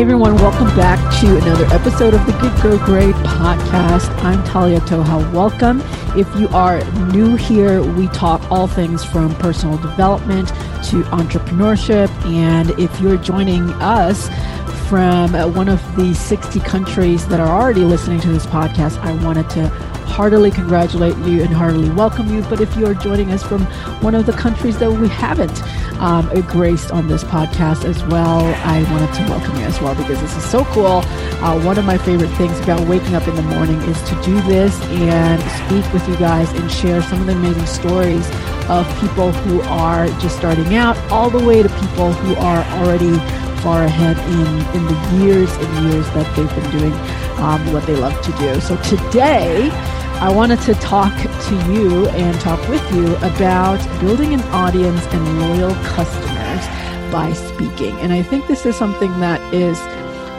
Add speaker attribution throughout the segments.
Speaker 1: Hey everyone, welcome back to another episode of the Good Girl Great podcast. I'm Talia Toha. Welcome. If you are new here, we talk all things from personal development to entrepreneurship. And if you're joining us from one of the 60 countries that are already listening to this podcast, I wanted to heartily congratulate you and heartily welcome you. But if you are joining us from one of the countries that we haven't um, graced on this podcast as well, I wanted to welcome you as well because this is so cool. Uh, one of my favorite things about waking up in the morning is to do this and speak with you guys and share some of the amazing stories of people who are just starting out, all the way to people who are already far ahead in, in the years and years that they've been doing um, what they love to do. So today, I wanted to talk to you and talk with you about building an audience and loyal customers by speaking. And I think this is something that is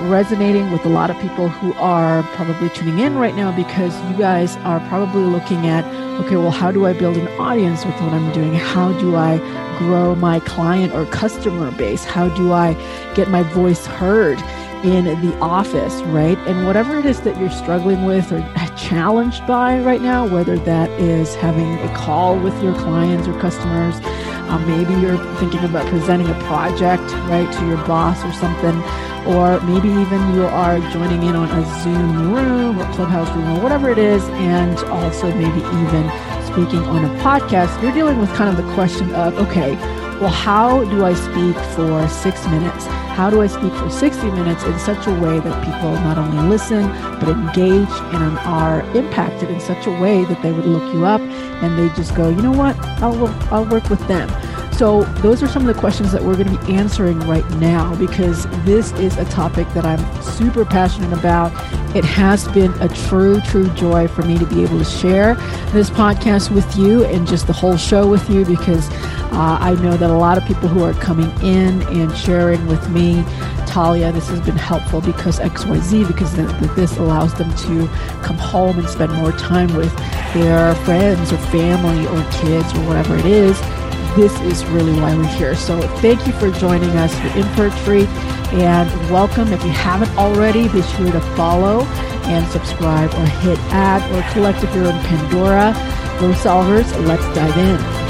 Speaker 1: resonating with a lot of people who are probably tuning in right now because you guys are probably looking at, okay, well, how do I build an audience with what I'm doing? How do I grow my client or customer base? How do I get my voice heard? in the office, right? And whatever it is that you're struggling with or challenged by right now, whether that is having a call with your clients or customers, um, maybe you're thinking about presenting a project, right, to your boss or something, or maybe even you are joining in on a Zoom room or Clubhouse room or whatever it is, and also maybe even speaking on a podcast, you're dealing with kind of the question of, okay, well, how do I speak for six minutes? How do I speak for 60 minutes in such a way that people not only listen, but engage and are impacted in such a way that they would look you up and they just go, you know what, I'll, I'll work with them. So, those are some of the questions that we're going to be answering right now because this is a topic that I'm super passionate about. It has been a true, true joy for me to be able to share this podcast with you and just the whole show with you because uh, I know that a lot of people who are coming in and sharing with me, Talia, this has been helpful because XYZ, because this allows them to come home and spend more time with their friends or family or kids or whatever it is this is really why we're here. So thank you for joining us. For treat and welcome. If you haven't already, be sure to follow and subscribe or hit add or collect if you're in Pandora. Go solvers, let's dive in.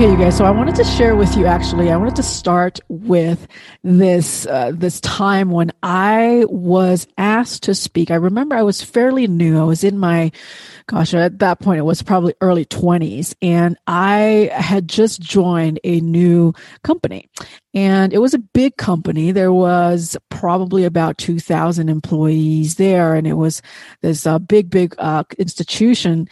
Speaker 1: Okay, you guys. So I wanted to share with you. Actually, I wanted to start with this uh, this time when I was asked to speak. I remember I was fairly new. I was in my, gosh, at that point it was probably early twenties, and I had just joined a new company, and it was a big company. There was probably about two thousand employees there, and it was this uh, big, big uh, institution.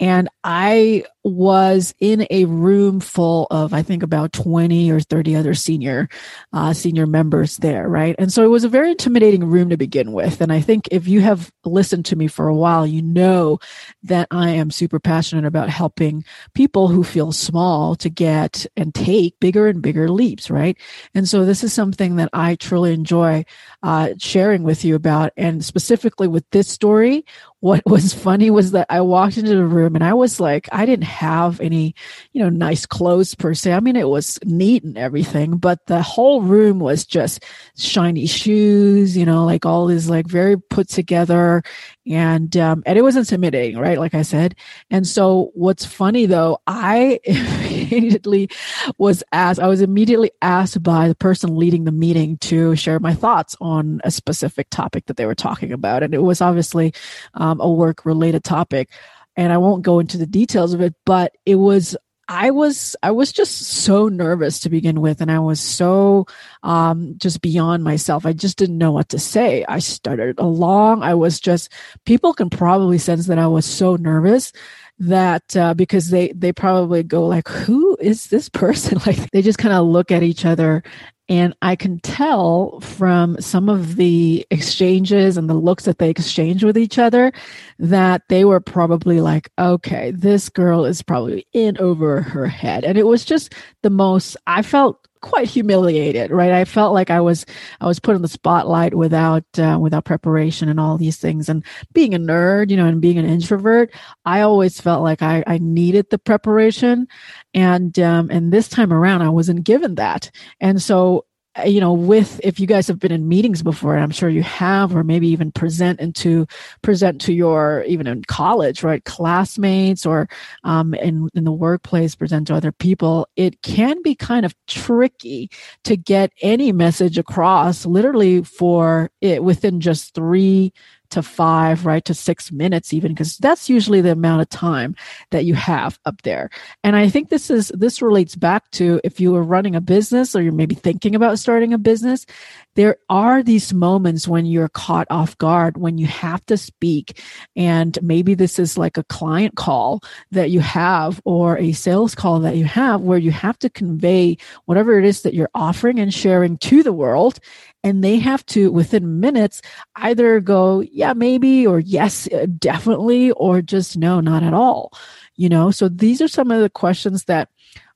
Speaker 1: And I was in a room full of, I think about 20 or 30 other senior, uh, senior members there. Right. And so it was a very intimidating room to begin with. And I think if you have listened to me for a while, you know that I am super passionate about helping people who feel small to get and take bigger and bigger leaps. Right. And so this is something that I truly enjoy, uh, sharing with you about. And specifically with this story, what was funny was that I walked into the room and I was like, I didn't have any, you know, nice clothes per se. I mean, it was neat and everything, but the whole room was just shiny shoes, you know, like all this like very put together and um, and it was intimidating, right? Like I said. And so what's funny though, I immediately was asked. I was immediately asked by the person leading the meeting to share my thoughts on a specific topic that they were talking about, and it was obviously um, a work related topic. And I won't go into the details of it, but it was I was I was just so nervous to begin with, and I was so um, just beyond myself. I just didn't know what to say. I stuttered along. I was just people can probably sense that I was so nervous that uh, because they they probably go like, "Who is this person?" Like they just kind of look at each other and I can tell from some of the exchanges and the looks that they exchange with each other that they were probably like, okay, this girl is probably in over her head. And it was just the most, I felt quite humiliated, right? I felt like I was I was put in the spotlight without uh, without preparation and all these things. And being a nerd, you know, and being an introvert, I always felt like I, I needed the preparation, and um, and this time around, I wasn't given that. And so you know with if you guys have been in meetings before i'm sure you have or maybe even present into present to your even in college right classmates or um, in, in the workplace present to other people it can be kind of tricky to get any message across literally for it within just three to five, right, to six minutes even, because that's usually the amount of time that you have up there. And I think this is, this relates back to if you are running a business or you're maybe thinking about starting a business, there are these moments when you're caught off guard, when you have to speak. And maybe this is like a client call that you have or a sales call that you have where you have to convey whatever it is that you're offering and sharing to the world and they have to within minutes either go yeah maybe or yes uh, definitely or just no not at all you know so these are some of the questions that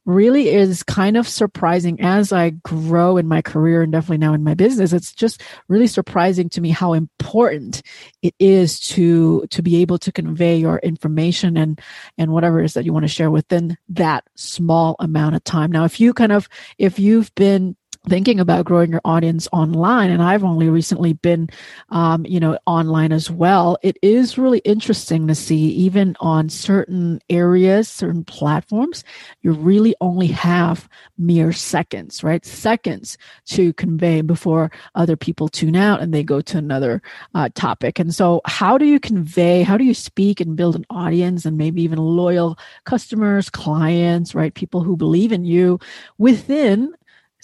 Speaker 1: really is kind of surprising as I grow in my career and definitely now in my business. It's just really surprising to me how important it is to to be able to convey your information and and whatever it is that you want to share within that small amount of time. Now, if you kind of if you've been thinking about growing your audience online and i've only recently been um, you know online as well. It is really interesting to see even on certain areas certain platforms you really only have mere seconds right? Seconds to convey before other people tune out and they go to another uh, topic. And so how do you convey how do you speak and build an audience and maybe even loyal customers clients right? People who believe in you within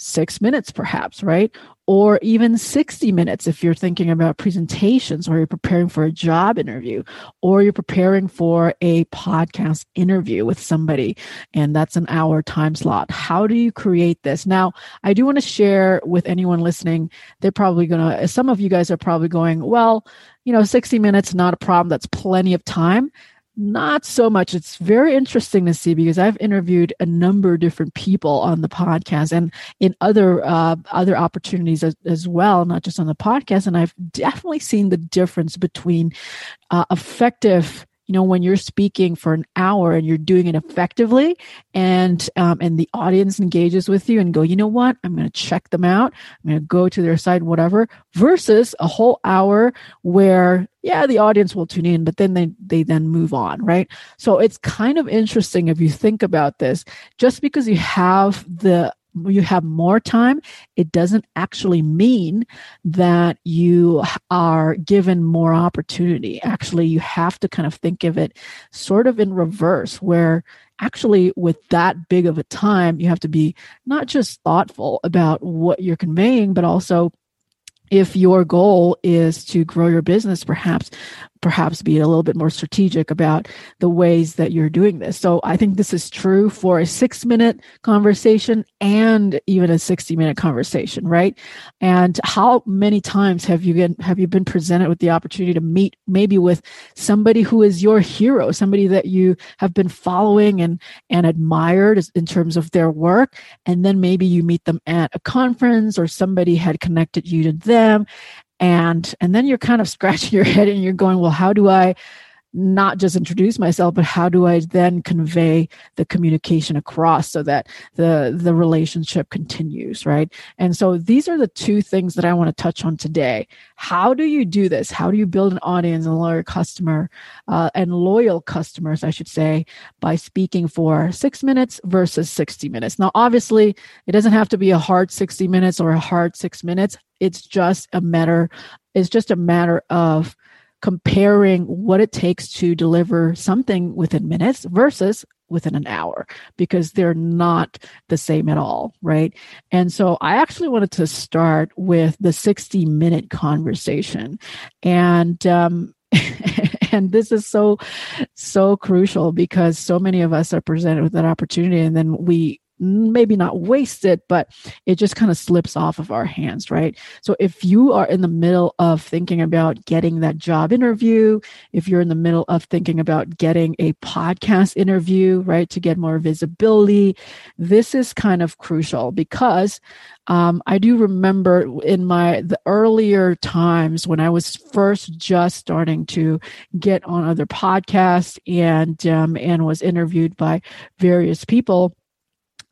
Speaker 1: six minutes perhaps right? Or even 60 minutes if you're thinking about presentations or you're preparing for a job interview or you're preparing for a podcast interview with somebody and that's an hour time slot. How do you create this? Now i do want to share with anyone listening they're probably going to some of you guys are probably going well you know 60 minutes not a problem. That's plenty of time not so much. It's very interesting to see because I've interviewed a number of different people on the podcast and in other uh, other opportunities as, as, well, not just on the podcast. And I've definitely seen the difference between uh, effective you know when you're speaking for an hour and you're doing it effectively and um, and the audience engages with you and go you know what? I'm going to check them out. I'm going to go to their site whatever versus a whole hour where yeah the audience will tune in but then they they then move on right? So it's kind of interesting if you think about this. Just because you have the you have more time, it doesn't actually mean that you are given more opportunity. Actually, you have to kind of think of it sort of in reverse, where actually, with that big of a time, you have to be not just thoughtful about what you're conveying, but also if your goal is to grow your business, perhaps perhaps be a little bit more strategic about the ways that you're doing this. So I think this is true for a six minute conversation and even a 60 minute conversation, right? And how many times have you been, have you been presented with the opportunity to meet maybe with somebody who is your hero, somebody that you have been following and, and admired in terms of their work. And then maybe you meet them at a conference or somebody had connected you to them and and then you're kind of scratching your head and you're going well how do i not just introduce myself but how do i then convey the communication across so that the the relationship continues right? And so these are the two things that i want to touch on today. How do you do this? How do you build an audience and loyal customer uh, and loyal customers i should say by speaking for six minutes versus 60 minutes? Now obviously it doesn't have to be a hard 60 minutes or a hard six minutes. It's just a matter it's just a matter of comparing what it takes to deliver something within minutes versus within an hour because they're not the same at all right? And so i actually wanted to start with the 60 minute conversation. And um and this is so so crucial because so many of us are presented with that opportunity and then we maybe not wasted, but it just kind of slips off of our hands, right? So if you are in the middle of thinking about getting that job interview, if you're in the middle of thinking about getting a podcast interview, right, to get more visibility, this is kind of crucial because um, I do remember in my the earlier times when I was first just starting to get on other podcasts and um, and was interviewed by various people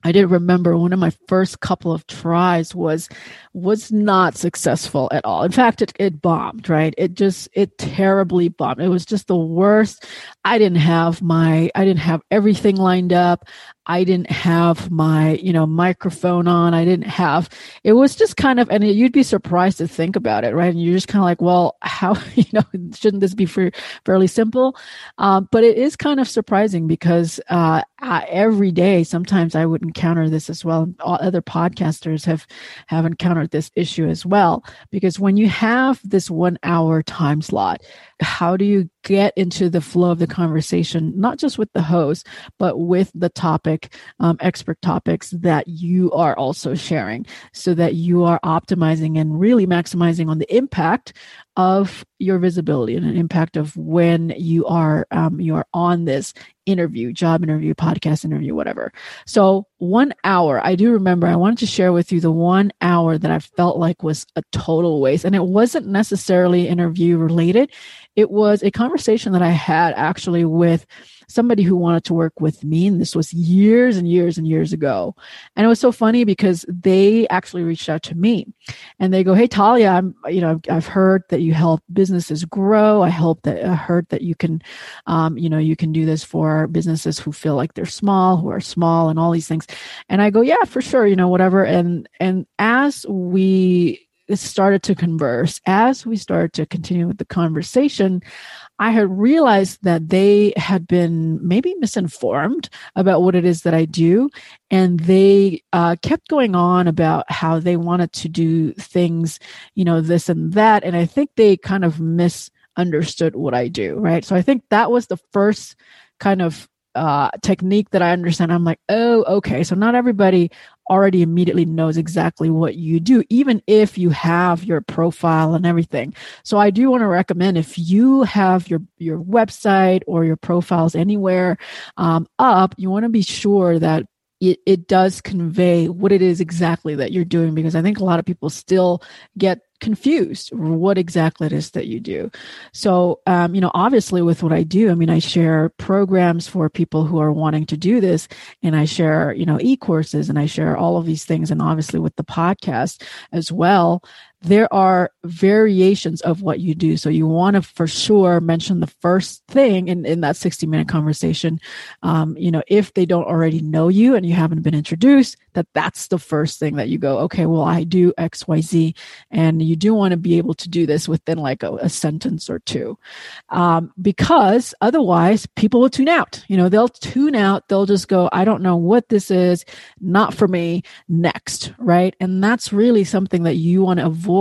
Speaker 1: I did remember. One of my first couple of tries was was not successful at all. In fact, it, it bombed, right? It just it terribly bombed. It was just the worst. I didn't have my I didn't have everything lined up. I didn't have my, you know, microphone on. I didn't have, it was just kind of, and you'd be surprised to think about it, right? And you're just kind of like, well, how, you know, shouldn't this be for, fairly simple? Um, but it is kind of surprising because, uh, every day, sometimes I would encounter this as well. Other podcasters have, have encountered this issue as well. Because when you have this one hour time slot, how do you get into the flow of the conversation, not just with the host, but with the topic, um, expert topics that you are also sharing so that you are optimizing and really maximizing on the impact of your visibility and an impact of when you are um, you are on this interview job interview podcast interview whatever. So one hour i do remember i wanted to share with you the one hour that i felt like was a total waste. And it wasn't necessarily interview related it was a conversation that i had actually with somebody who wanted to work with me. And this was years and years and years ago. And it was so funny because they actually reached out to me and they go, Hey, Talia, I'm, you know, I've heard that you help businesses grow. I hope that I heard that you can, um, you know, you can do this for businesses who feel like they're small, who are small and all these things. And I go, yeah, for sure. You know, whatever. And, and as we, started to converse, as we started to continue with the conversation, I had realized that they had been maybe misinformed about what it is that I do. And they uh, kept going on about how they wanted to do things, you know, this and that. And I think they kind of misunderstood what I do, right? So I think that was the first kind of uh, technique that I understand. I'm like, oh, okay. So not everybody already immediately knows exactly what you do, even if you have your profile and everything. So I do want to recommend if you have your, your website or your profiles anywhere um, up, you want to be sure that it, it does convey what it is exactly that you're doing because I think a lot of people still get confused what exactly it is that you do. So, um, you know, obviously with what I do, I mean, I share programs for people who are wanting to do this and I share, you know, e-courses and I share all of these things. And obviously with the podcast as well, there are variations of what you do. So you want to for sure mention the first thing in, in that 60 minute conversation. Um, you know, if they don't already know you and you haven't been introduced, that that's the first thing that you go, okay, well, I do X, Y, Z. And you do want to be able to do this within like a, a sentence or two. Um, because otherwise people will tune out, you know, they'll tune out. They'll just go, I don't know what this is. Not for me. Next. Right. And that's really something that you want to avoid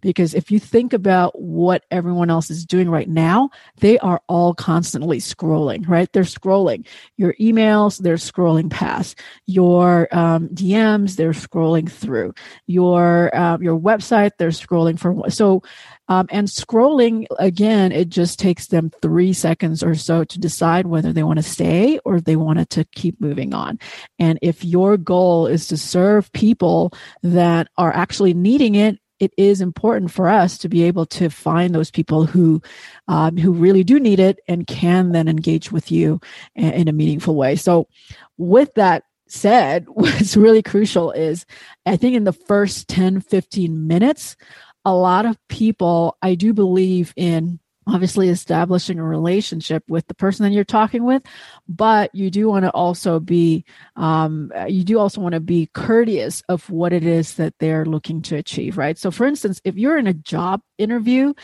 Speaker 1: because if you think about what everyone else is doing right now, they are all constantly scrolling, right? They're scrolling your emails, they're scrolling past your um, DMs, they're scrolling through your uh, your website, they're scrolling for so. Um, and scrolling again, it just takes them three seconds or so to decide whether they want to stay or they wanted to keep moving on. And if your goal is to serve people that are actually needing it it is important for us to be able to find those people who um, who really do need it and can then engage with you in, a meaningful way. So, with that said, what's really crucial is I think in the first 10, 15 minutes, a lot of people, I do believe in obviously establishing a relationship with the person that you're talking with but you do want to also be um, you do also want to be courteous of what it is that they're looking to achieve right? So for instance if you're in a job interview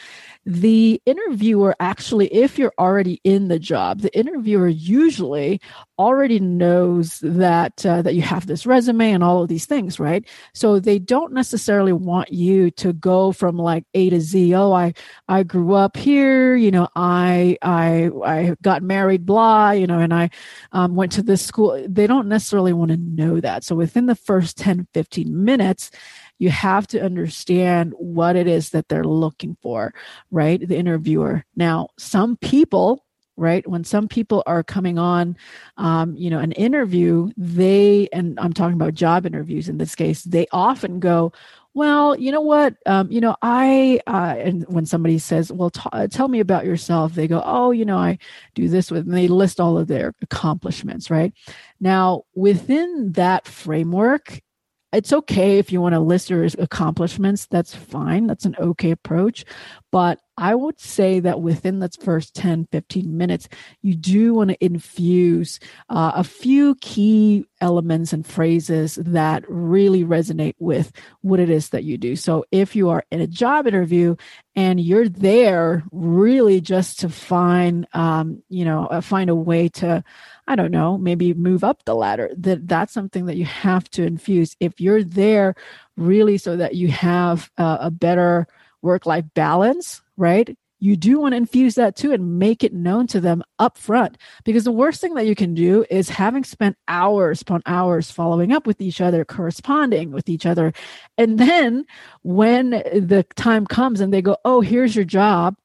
Speaker 1: the interviewer actually if you're already in the job the interviewer usually already knows that uh, that you have this resume and all of these things right? So they don't necessarily want you to go from like a to z oh i i grew up here you know i i i got married blah you know and i um, went to this school. They don't necessarily want to know that. So within the first 10 15 minutes you have to understand what it is that they're looking for right? The interviewer. Now some people right? When some people are coming on um, you know an interview they and i'm talking about job interviews in this case they often go well you know what? Um, you know i uh, and when somebody says well t- uh, tell me about yourself they go oh you know i do this with and they list all of their accomplishments right? Now within that framework it's okay if you want to list your accomplishments that's fine that's an okay approach but I would say that within that first 10, 15 minutes, you do want to infuse uh, a few key elements and phrases that really resonate with what it is that you do. So if you are in a job interview and you're there really just to find, um, you know, uh, find a way to, I don't know, maybe move up the ladder, that that's something that you have to infuse. If you're there really so that you have uh, a better work life balance, right? You do want to infuse that too and make it known to them up front. Because the worst thing that you can do is having spent hours upon hours following up with each other, corresponding with each other. And then when the time comes and they go, Oh, here's your job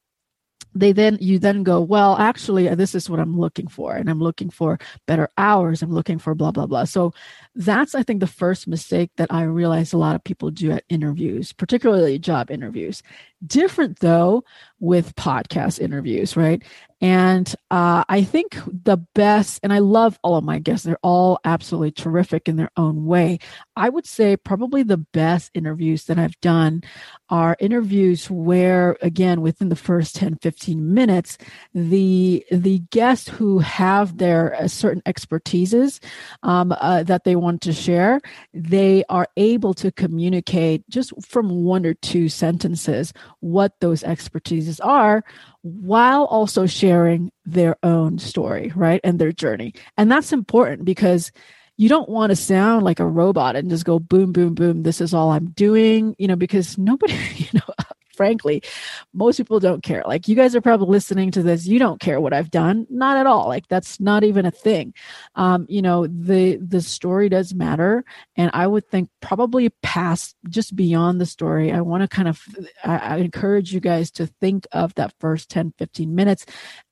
Speaker 1: they then you then go well actually uh, this is what i'm looking for and i'm looking for better hours i'm looking for blah blah blah. So that's i think the first mistake that i realize a lot of people do at interviews particularly job interviews. Different though with podcast interviews right and uh, I think the best, and I love all of my guests, they're all absolutely terrific in their own way. I would say probably the best interviews that I've done are interviews where, again, within the first 10, 15 minutes, the, the guests who have their uh, certain expertises um, uh, that they want to share, they are able to communicate just from one or two sentences what those expertises are while also sharing their own story, right? And their journey. And that's important because you don't want to sound like a robot and just go boom, boom, boom. This is all I'm doing, you know, because nobody, you know, frankly, most people don't care. Like you guys are probably listening to this, you don't care what I've done, not at all. Like that's not even a thing. Um, you know, the the story does matter, and I would think probably past just beyond the story. I want to kind of I, I encourage you guys to think of that first 10, 15 minutes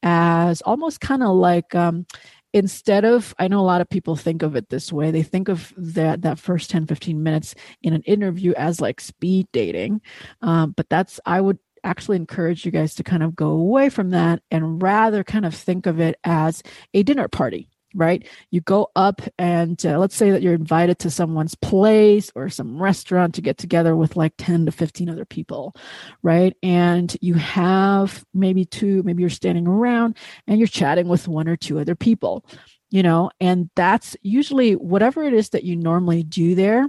Speaker 1: as almost kind of like um, instead of i know a lot of people think of it this way they think of that that first 10 15 minutes in an interview as like speed dating. Um, but that's i would actually encourage you guys to kind of go away from that and rather kind of think of it as a dinner party right? You go up and uh, let's say that you're invited to someone's place or some restaurant to get together with like 10 to 15 other people, right? And you have maybe two, maybe you're standing around and you're chatting with one or two other people, you know, and that's usually whatever it is that you normally do there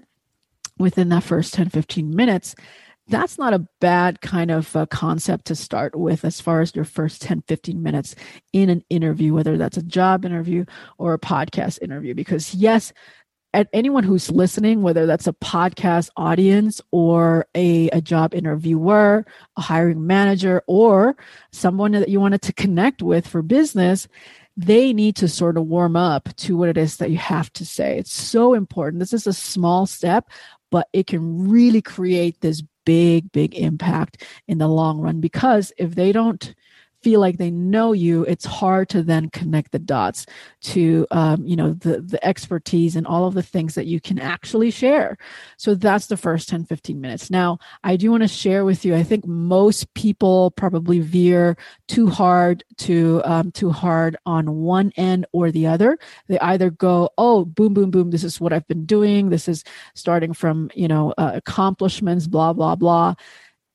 Speaker 1: within that first 10, 15 minutes that's not a bad kind of concept to start with as far as your first 10 15 minutes in an interview whether that's a job interview or a podcast interview because yes at anyone who's listening whether that's a podcast audience or a, a job interviewer a hiring manager or someone that you wanted to connect with for business they need to sort of warm up to what it is that you have to say. It's so important. This is a small step, but it can really create this big, big impact in the long run because if they don't feel like they know you, it's hard to then connect the dots to, um, you know, the, the expertise and all of the things that you can actually share. So that's the first 10, 15 minutes. Now, I do want to share with you, I think most people probably veer too hard to, um, too hard on one end or the other. They either go, oh, boom, boom, boom, this is what I've been doing. This is starting from, you know, uh, accomplishments, blah, blah, blah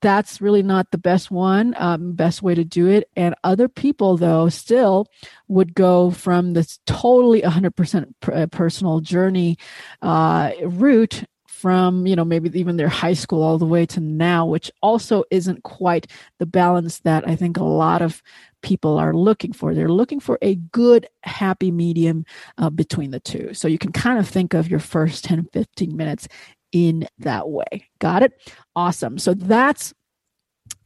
Speaker 1: that's really not the best one, um, best way to do it. And other people, though, still would go from this totally 100% uh, personal journey uh, route from you know maybe even their high school all the way to now which also isn't quite the balance that i think a lot of people are looking for they're looking for a good happy medium uh, between the two so you can kind of think of your first 10 15 minutes in that way. Got it? Awesome. So that's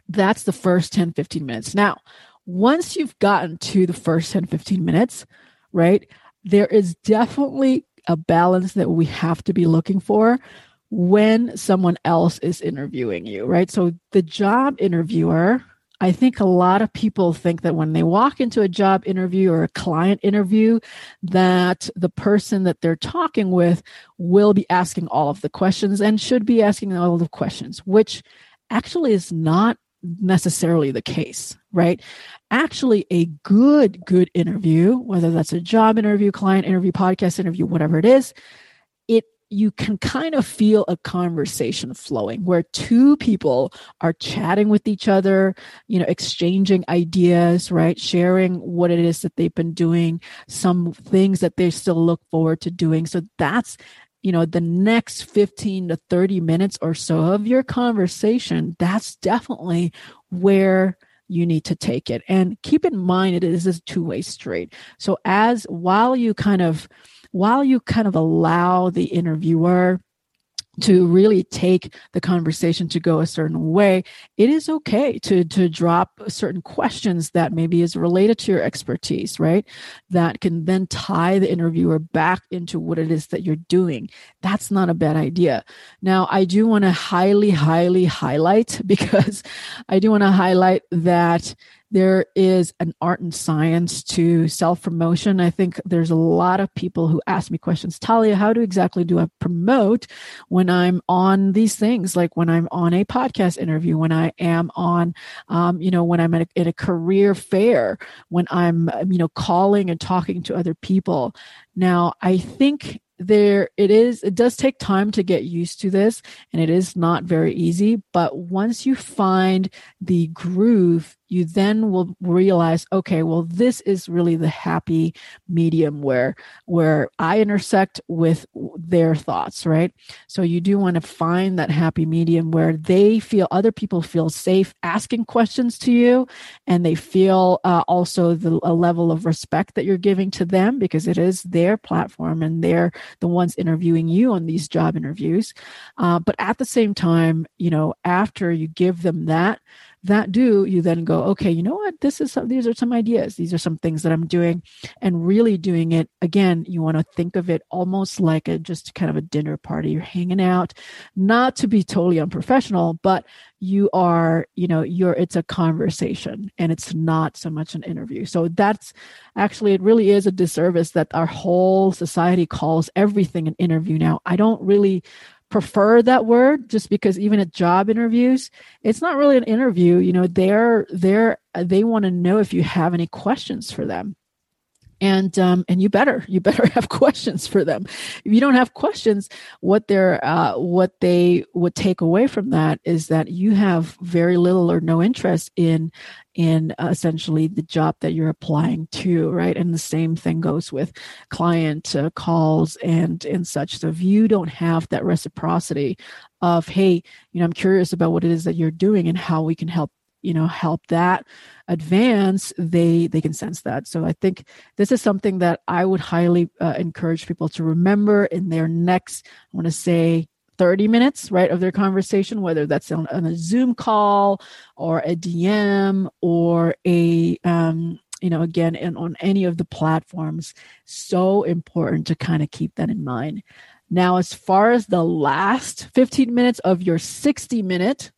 Speaker 1: that's the first 10 15 minutes. Now once you've gotten to the first 10 15 minutes right there is definitely a balance that we have to be looking for when someone else is interviewing you, right? So the job interviewer, I think a lot of people think that when they walk into a job interview or a client interview, that the person that they're talking with will be asking all of the questions and should be asking all of the questions, which actually is not necessarily the case, right? Actually, a good, good interview, whether that's a job interview, client interview, podcast interview, whatever it is, you can kind of feel a conversation flowing where two people are chatting with each other, you know, exchanging ideas, right? Sharing what it is that they've been doing, some things that they still look forward to doing. So that's you know the next 15 to 30 minutes or so of your conversation that's definitely where you need to take it and keep in mind it is a two-way street so as while you kind of while you kind of allow the interviewer to really take the conversation to go a certain way it is okay to to drop certain questions that maybe is related to your expertise right? That can then tie the interviewer back into what it is that you're doing. That's not a bad idea. Now i do want to highly highly highlight because i do want to highlight that there is an art and science to self promotion. I think there's a lot of people who ask me questions. Talia, how do exactly do I promote when I'm on these things? Like when I'm on a podcast interview, when I am on, um, you know, when I'm at a, at a career fair, when I'm, you know, calling and talking to other people. Now, I think there it is it does take time to get used to this and it is not very easy but once you find the groove you then will realize okay well this is really the happy medium where where i intersect with their thoughts right? So you do want to find that happy medium where they feel other people feel safe asking questions to you and they feel uh, also the a level of respect that you're giving to them because it is their platform and they're the ones interviewing you on these job interviews. Uh, but at the same time you know after you give them that that do you then go okay you know what? This is some, these are some ideas. These are some things that i'm doing and really doing it. Again you want to think of it almost like a just kind of a dinner party. You're hanging out not to be totally unprofessional but you are you know you're it's a conversation and it's not so much an interview. So that's actually it really is a disservice that our whole society calls everything an interview now. I don't really prefer that word just because even at job interviews it's not really an interview you know they're they're they want to know if you have any questions for them and um, and you better you better have questions for them. If you don't have questions what they're uh, what they would take away from that is that you have very little or no interest in in uh, essentially the job that you're applying to right? And the same thing goes with client uh, calls and and such. So if you don't have that reciprocity of hey you know i'm curious about what it is that you're doing and how we can help you know help that advance they they can sense that. So i think this is something that i would highly uh, encourage people to remember in their next i want to say 30 minutes right of their conversation whether that's on, on a zoom call or a dm or a um, you know again and on any of the platforms. So important to kind of keep that in mind now, as far as the last 15 minutes of your 60 minute,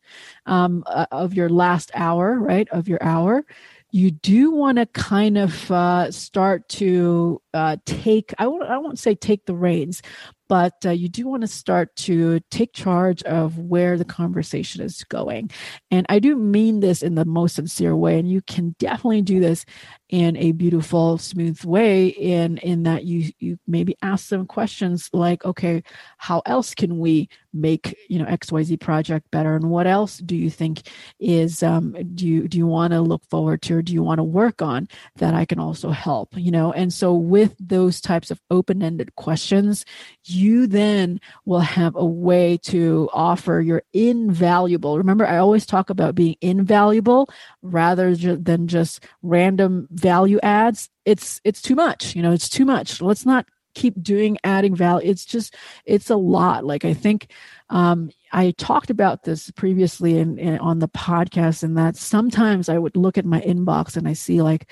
Speaker 1: um, uh, of your last hour, right, of your hour, you do want to kind of uh, start to uh, take, I won't, say take the reins, but uh, you do want to start to take charge of where the conversation is going. And I do mean this in the most sincere way. And you can definitely do this in a beautiful, smooth way. In in that you you maybe ask them questions like, okay, how else can we make you know xyz project better and what else do you think is um, do you do you want to look forward to or do you want to work on that i can also help you know and so with those types of open-ended questions you then will have a way to offer your invaluable remember i always talk about being invaluable rather than just random value adds it's it's too much you know it's too much. Let's not keep doing adding value. It's just it's a lot. Like i think um, i talked about this previously in, in on the podcast and that sometimes i would look at my inbox and i see like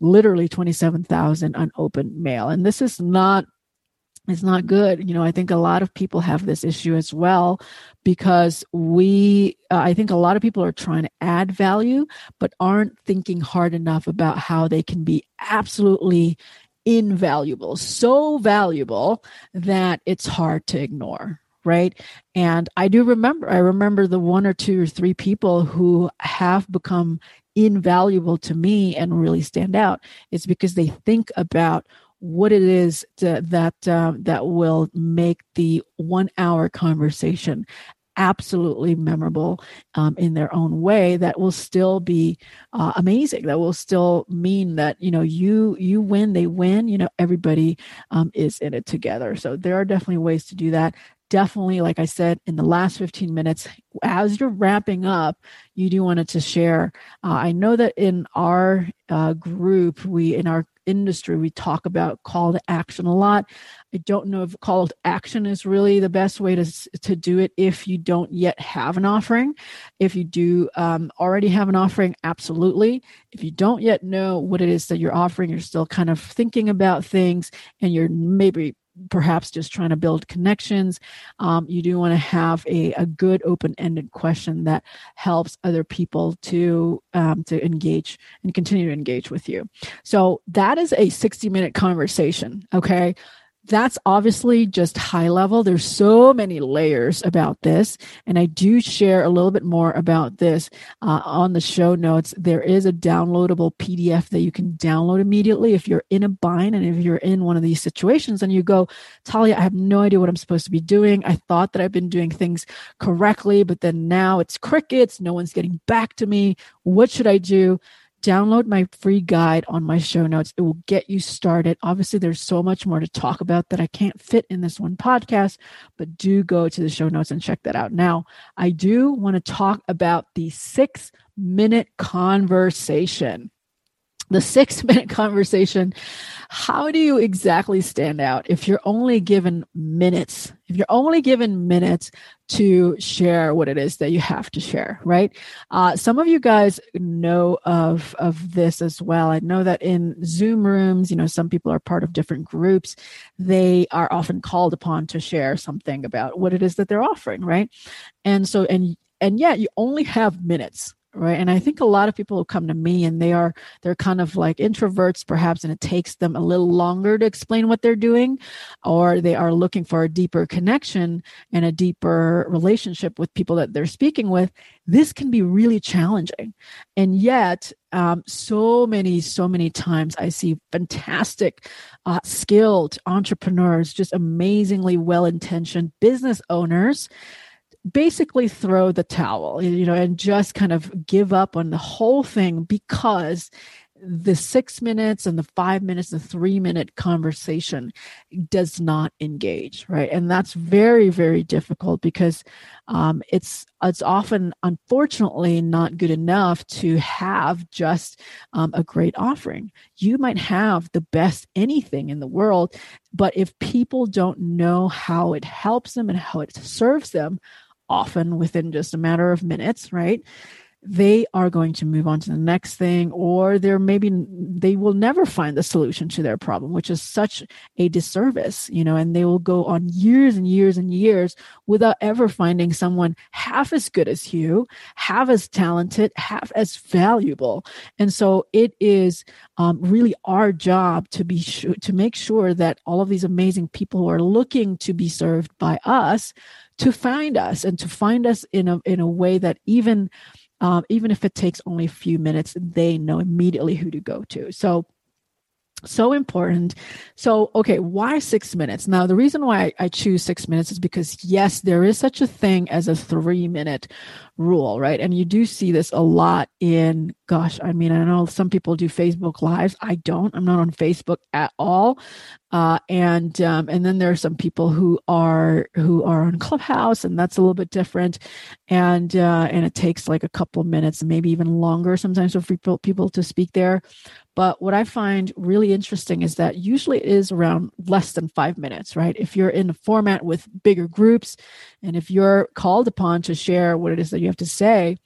Speaker 1: literally 27000 unopened mail. And this is not it's not good you know i think a lot of people have this issue as well because we uh, i think a lot of people are trying to add value but aren't thinking hard enough about how they can be absolutely invaluable, so valuable that it's hard to ignore. Right. And I do remember, I remember the one or two or three people who have become invaluable to me and really stand out. It's because they think about what it is to, that uh, that will make the one hour conversation absolutely memorable um, in their own way that will still be uh, amazing that will still mean that you know you you win they win you know everybody um, is in it together. So there are definitely ways to do that. Definitely like i said in the last 15 minutes as you're wrapping up you do want to share. Uh, i know that in our uh, group we in our industry we talk about call to action a lot. I don't know if call to action is really the best way to, to do it if you don't yet have an offering. If you do um, already have an offering absolutely. If you don't yet know what it is that you're offering you're still kind of thinking about things and you're maybe perhaps just trying to build connections, um, you do want to have a, a good open-ended question that helps other people to um, to engage and continue to engage with you. So that is a 60-minute conversation. Okay that's obviously just high level. There's so many layers about this. And I do share a little bit more about this uh, on the show notes. There is a downloadable PDF that you can download immediately if you're in a bind and if you're in one of these situations and you go, Talia, I have no idea what I'm supposed to be doing. I thought that I've been doing things correctly, but then now it's crickets. No one's getting back to me. What should I do? Download my free guide on my show notes. It will get you started. Obviously, there's so much more to talk about that I can't fit in this one podcast, but do go to the show notes and check that out. Now, I do want to talk about the six minute conversation the six minute conversation. How do you exactly stand out if you're only given minutes if you're only given minutes to share what it is that you have to share right? Uh, some of you guys know of of this as well. I know that in zoom rooms you know some people are part of different groups. They are often called upon to share something about what it is that they're offering right? And so and and yet you only have minutes right? And i think a lot of people who come to me and they are they're kind of like introverts perhaps and it takes them a little longer to explain what they're doing or they are looking for a deeper connection and a deeper relationship with people that they're speaking with. This can be really challenging. And yet um, so many so many times i see fantastic uh, skilled entrepreneurs just amazingly well intentioned business owners basically throw the towel, you know, and just kind of give up on the whole thing because the six minutes and the five minutes, the three minute conversation does not engage, right? And that's very, very difficult because um, it's it's often, unfortunately, not good enough to have just um, a great offering. You might have the best anything in the world, but if people don't know how it helps them and how it serves them, often within just a matter of minutes, right? They are going to move on to the next thing, or they're maybe they will never find the solution to their problem, which is such a disservice, you know, and they will go on years and years and years without ever finding someone half as good as you, half as talented, half as valuable. And so it is um, really our job to be sure to make sure that all of these amazing people who are looking to be served by us to find us and to find us in a in a way that even um, even if it takes only a few minutes, they know immediately who to go to. So so important. So, okay, why six minutes? Now, the reason why I choose six minutes is because, yes, there is such a thing as a three minute rule, right? And you do see this a lot in, gosh, I mean, I know some people do Facebook lives. I don't. I'm not on Facebook at all. Uh, and um, and then there are some people who are who are on Clubhouse, and that's a little bit different. And uh, and it takes like a couple minutes, maybe even longer sometimes for people people to speak there. But what I find really interesting is that usually it is around less than five minutes, right? If you're in a format with bigger groups, and if you're called upon to share what it is that you have to say,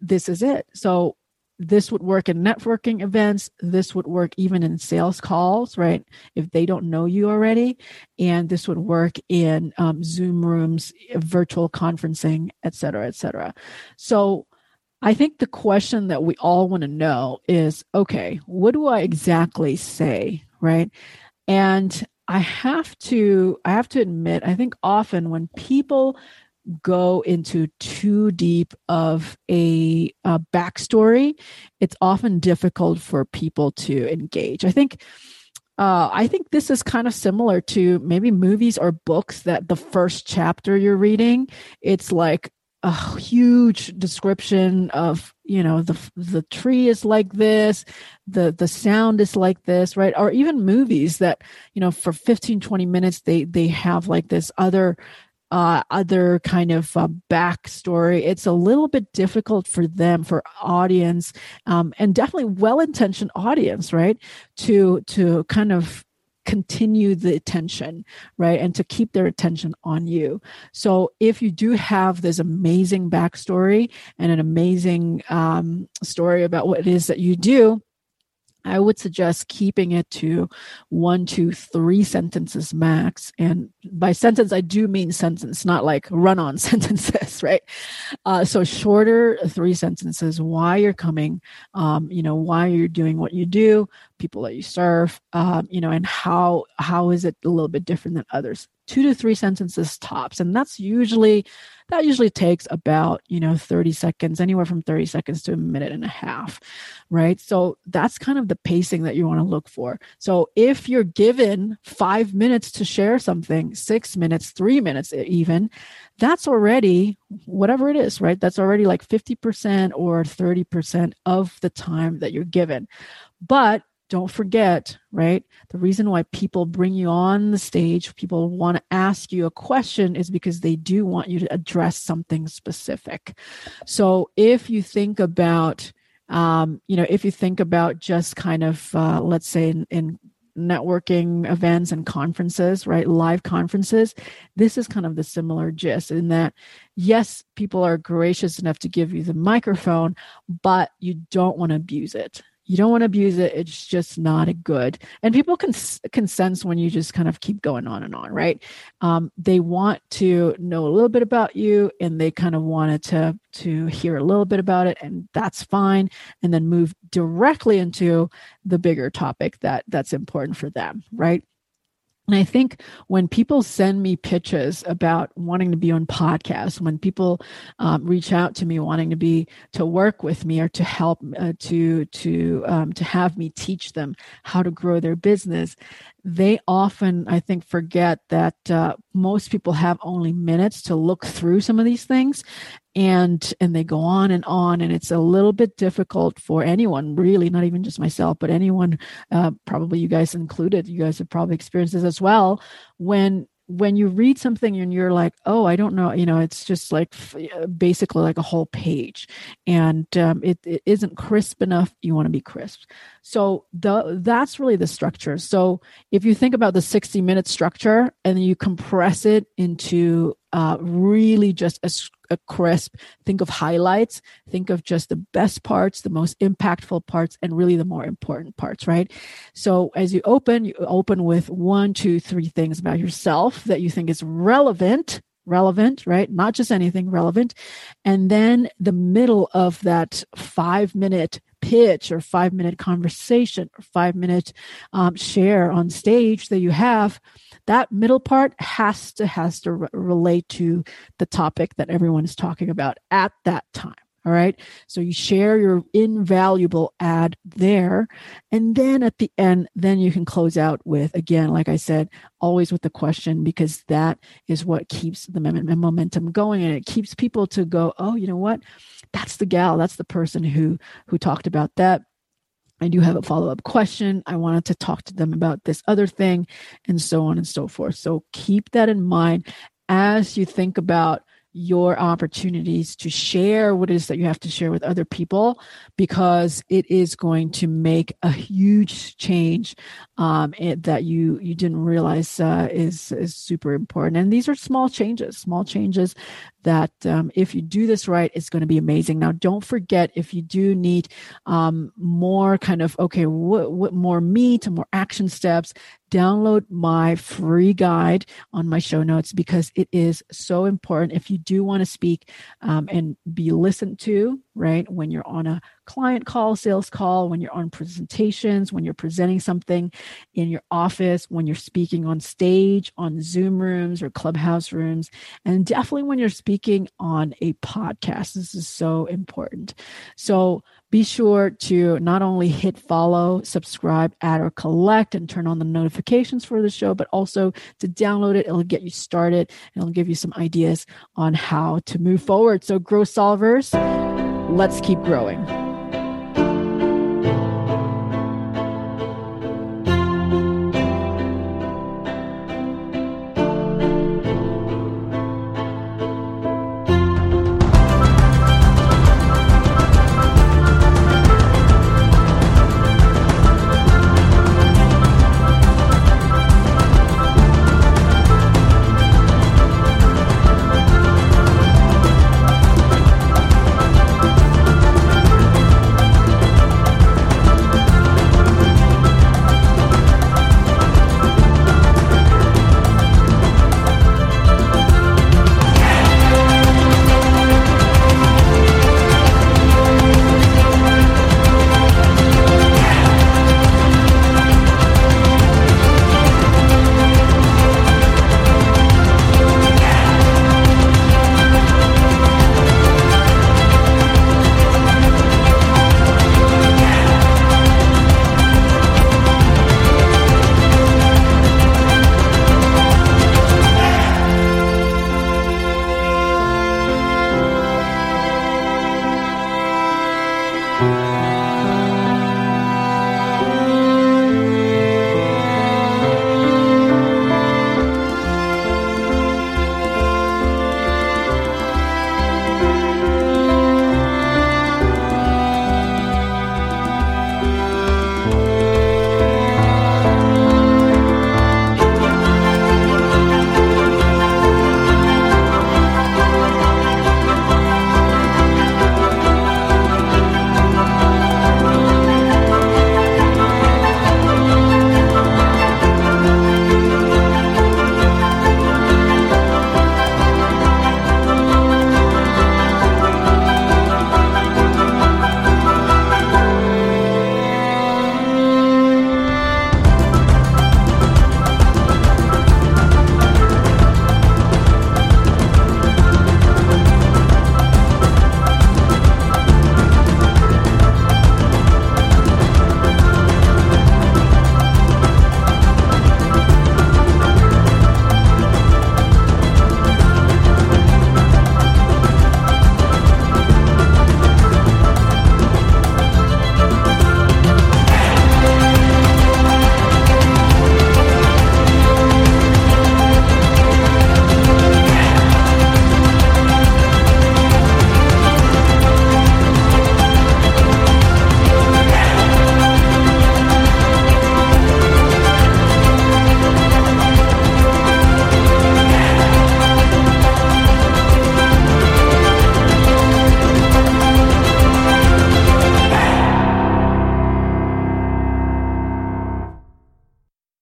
Speaker 1: this is it. So this would work in networking events. This would work even in sales calls, right? If they don't know you already. And this would work in um, Zoom rooms, virtual conferencing, et cetera, et cetera. So I think the question that we all want to know is okay, what do I exactly say, right? And I have to I have to admit, I think often when people go into too deep of a, a backstory, it's often difficult for people to engage. I think uh, I think this is kind of similar to maybe movies or books that the first chapter you're reading, it's like a huge description of you know the the tree is like this the the sound is like this right or even movies that you know for 15 20 minutes they they have like this other uh, other kind of uh, backstory. It's a little bit difficult for them, for audience, um, and definitely well-intentioned audience, right? To to kind of continue the attention, right? And to keep their attention on you. So if you do have this amazing backstory and an amazing um, story about what it is that you do, I would suggest keeping it to one, two, three sentences max. And by sentence, I do mean sentence, not like run on sentences, right? Uh, so shorter three sentences, why you're coming, um, you know, why you're doing what you do, people that you serve, um, you know, and how, how is it a little bit different than others? Two to three sentences tops. And that's usually that usually takes about you know 30 seconds anywhere from 30 seconds to a minute and a half right? So that's kind of the pacing that you want to look for. So if you're given five minutes to share something six minutes three minutes even that's already whatever it is right? That's already like 50% or 30% of the time that you're given. But don't forget, right? The reason why people bring you on the stage, people want to ask you a question is because they do want you to address something specific. So if you think about, um, you know, if you think about just kind of, uh, let's say in, in networking events and conferences, right? Live conferences. This is kind of the similar gist in that, yes, people are gracious enough to give you the microphone, but you don't want to abuse it you don't want to abuse it it's just not a good and people can can sense when you just kind of keep going on and on right? Um, they want to know a little bit about you and they kind of wanted to to hear a little bit about it and that's fine and then move directly into the bigger topic that that's important for them right and I think when people send me pitches about wanting to be on podcasts, when people um, reach out to me wanting to be to work with me or to help uh, to to um, to have me teach them how to grow their business, they often I think forget that uh, most people have only minutes to look through some of these things, and and they go on and on and it's a little bit difficult for anyone really not even just myself but anyone uh, probably you guys included you guys have probably experienced this as well when when you read something and you're like, oh, I don't know, you know, it's just like uh, basically like a whole page, and um, it, it isn't crisp enough. You want to be crisp, so the that's really the structure. So if you think about the 60 minute structure and you compress it into uh, really just a, a crisp, think of highlights, think of just the best parts, the most impactful parts, and really the more important parts, right? So as you open, you open with one, two, three things about yourself that you think is relevant relevant, right? Not just anything relevant. And then the middle of that five minute pitch or five minute conversation or five minute um, share on stage that you have that middle part has to has to re- relate to the topic that everyone is talking about at that time All right. So you share your invaluable ad there. And then at the end, then you can close out with, again, like I said, always with the question, because that is what keeps the momentum going. And it keeps people to go, oh, you know what? That's the gal. That's the person who, who talked about that. I do have a follow up question. I wanted to talk to them about this other thing, and so on and so forth. So keep that in mind as you think about your opportunities to share what it is that you have to share with other people because it is going to make a huge change um, that you you didn't realize uh, is is super important and these are small changes small changes that um, if you do this right, it's going to be amazing. Now, don't forget if you do need um, more kind of, okay, what, what more meat and more action steps, download my free guide on my show notes because it is so important. If you do want to speak um, and be listened to, right, when you're on a client call, sales call, when you're on presentations, when you're presenting something in your office, when you're speaking on stage, on Zoom rooms or Clubhouse rooms, and definitely when you're speaking on a podcast. This is so important. So be sure to not only hit follow, subscribe, add, or collect and turn on the notifications for the show, but also to download it. It'll get you started and it'll give you some ideas on how to move forward. So, growth solvers, let's keep growing.